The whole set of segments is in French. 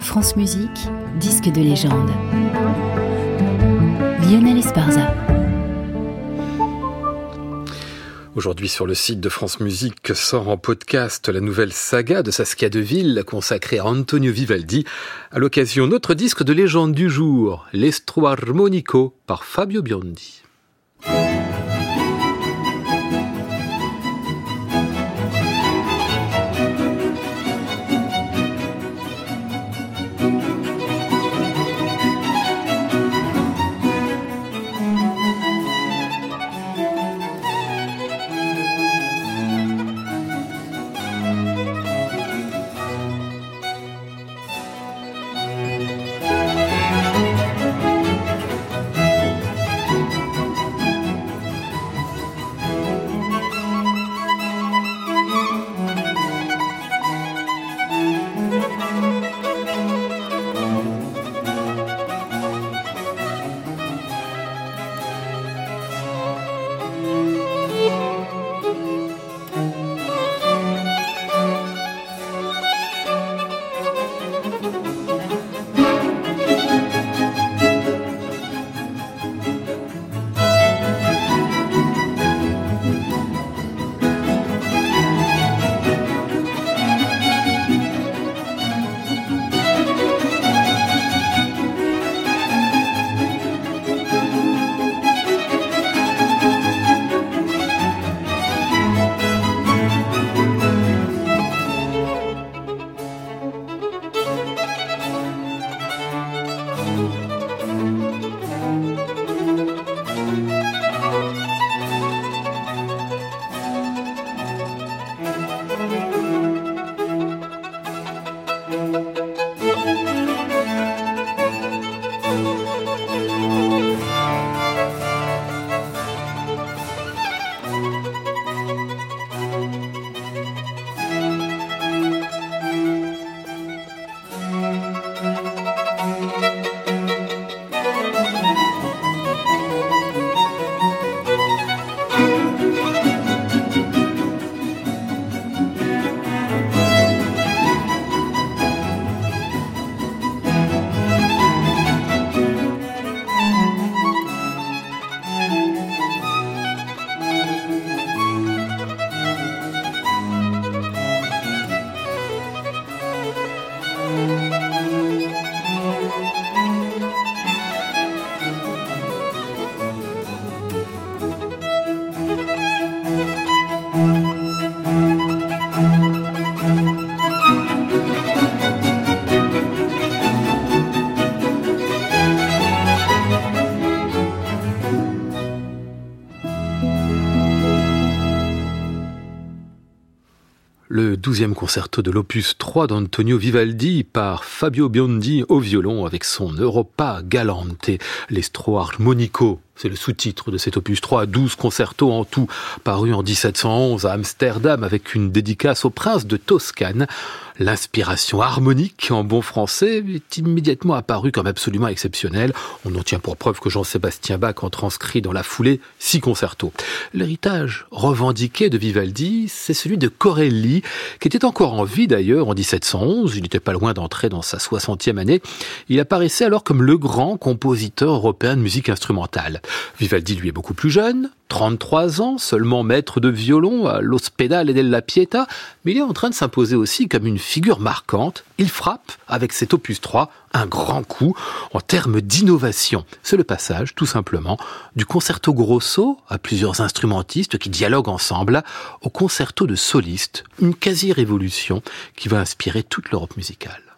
France Musique, disque de légende. Lionel Esparza. Aujourd'hui sur le site de France Musique sort en podcast la nouvelle saga de Saskia Deville consacrée à Antonio Vivaldi. À l'occasion, notre disque de légende du jour, L'Estro Armonico par Fabio Biondi. Le concerto de l'opus 3 d'Antonio Vivaldi par Fabio Biondi au violon avec son Europa Galante, l'estro armonico c'est le sous-titre de cet opus 3, 12 concertos en tout, paru en 1711 à Amsterdam avec une dédicace au prince de Toscane. L'inspiration harmonique en bon français est immédiatement apparue comme absolument exceptionnelle. On en tient pour preuve que Jean-Sébastien Bach en transcrit dans la foulée six concertos. L'héritage revendiqué de Vivaldi, c'est celui de Corelli, qui était encore en vie d'ailleurs en 1711. Il n'était pas loin d'entrer dans sa 60e année. Il apparaissait alors comme le grand compositeur européen de musique instrumentale. Vivaldi lui est beaucoup plus jeune, 33 ans, seulement maître de violon à l'Ospedale della Pietà, mais il est en train de s'imposer aussi comme une figure marquante. Il frappe, avec cet opus 3, un grand coup en termes d'innovation. C'est le passage, tout simplement, du concerto grosso à plusieurs instrumentistes qui dialoguent ensemble au concerto de solistes, une quasi-révolution qui va inspirer toute l'Europe musicale.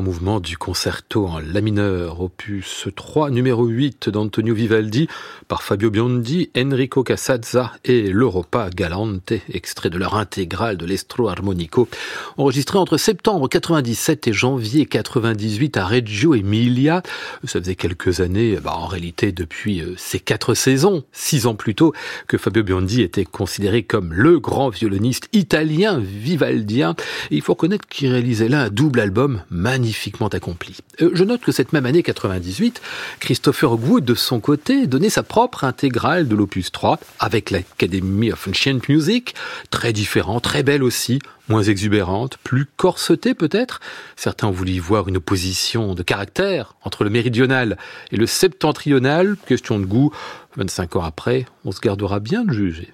Trois mouvements du concerto en la mineur, opus 3, numéro 8 d'Antonio Vivaldi, par Fabio Biondi, Enrico Casazza et l'Europa Galante, extrait de leur intégrale de l'Estro Armonico, enregistré entre septembre 97 et janvier 98 à Reggio Emilia. Ça faisait quelques années, bah en réalité depuis euh, ces quatre saisons, six ans plus tôt, que Fabio Biondi était considéré comme le grand violoniste italien vivaldien. Il faut reconnaître qu'il réalisait là un double album Euh, je note que cette même année 98, Christopher Wood, de son côté, donnait sa propre intégrale de l'opus 3 avec l'Academy of Ancient Music, très différent, très belle aussi, moins exubérante, plus corsetée peut-être. Certains voulu y voir une opposition de caractère entre le méridional et le septentrional. Question de goût, 25 ans après, on se gardera bien de juger.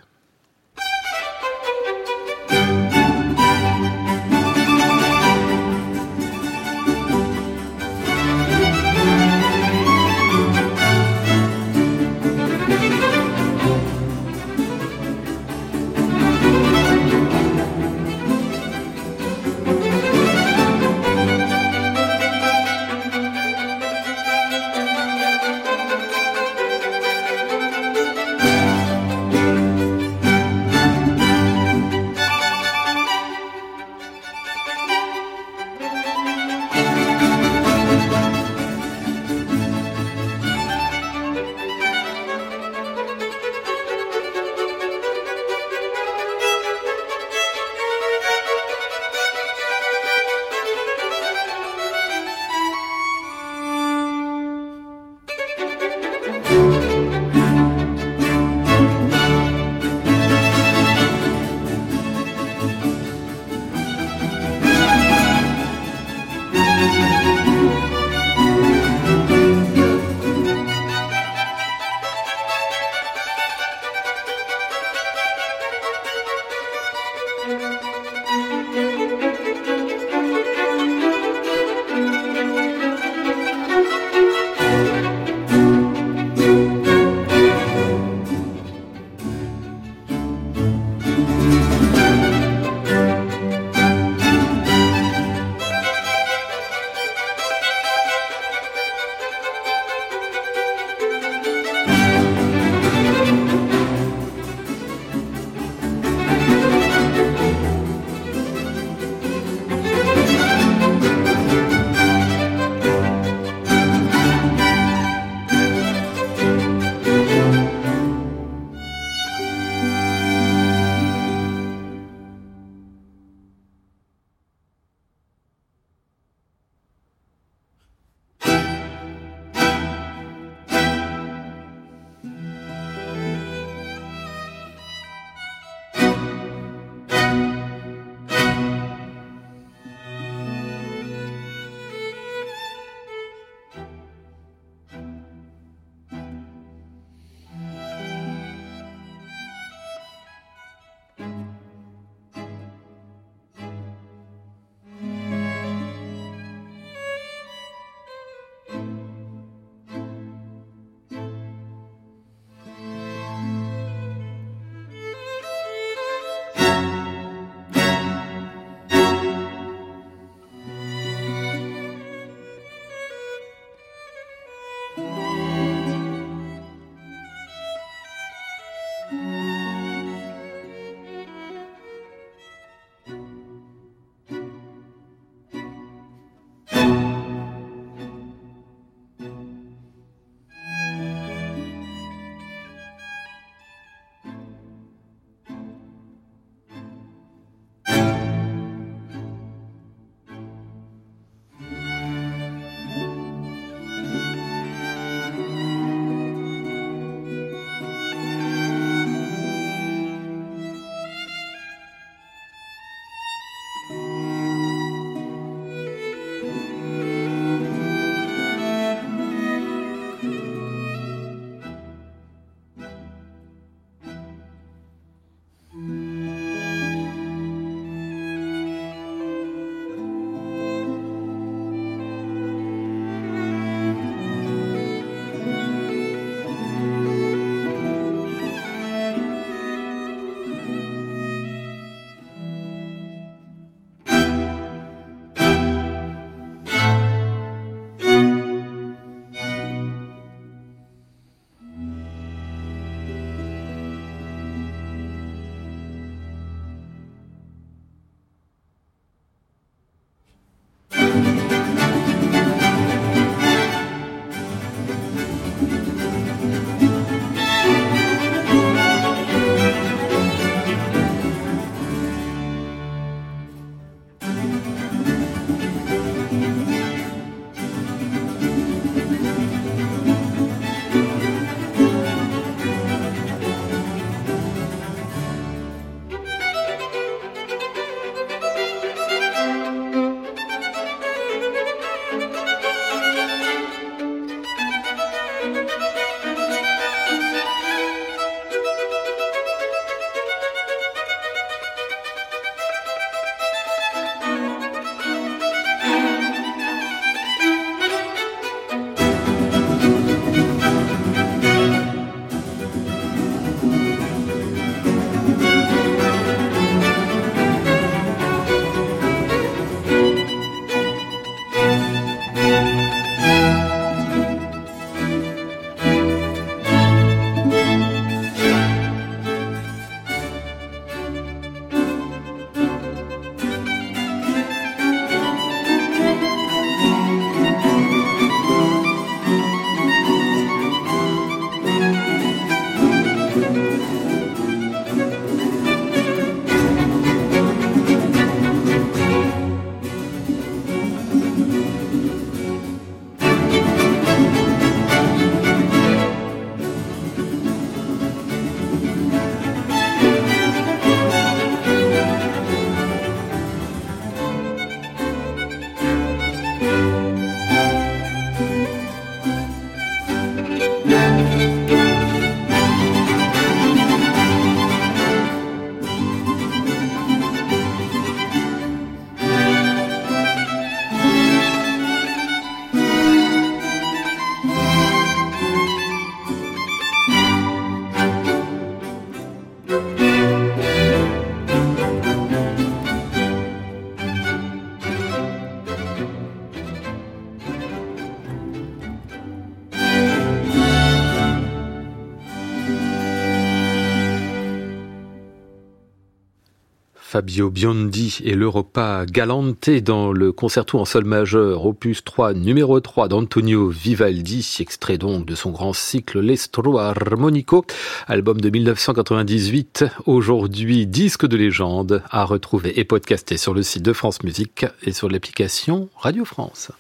Fabio Biondi et l'Europa Galante dans le concerto en sol majeur, opus 3, numéro 3 d'Antonio Vivaldi, extrait donc de son grand cycle L'Estro Armonico, album de 1998, aujourd'hui disque de légende, à retrouver et podcasté sur le site de France Musique et sur l'application Radio France.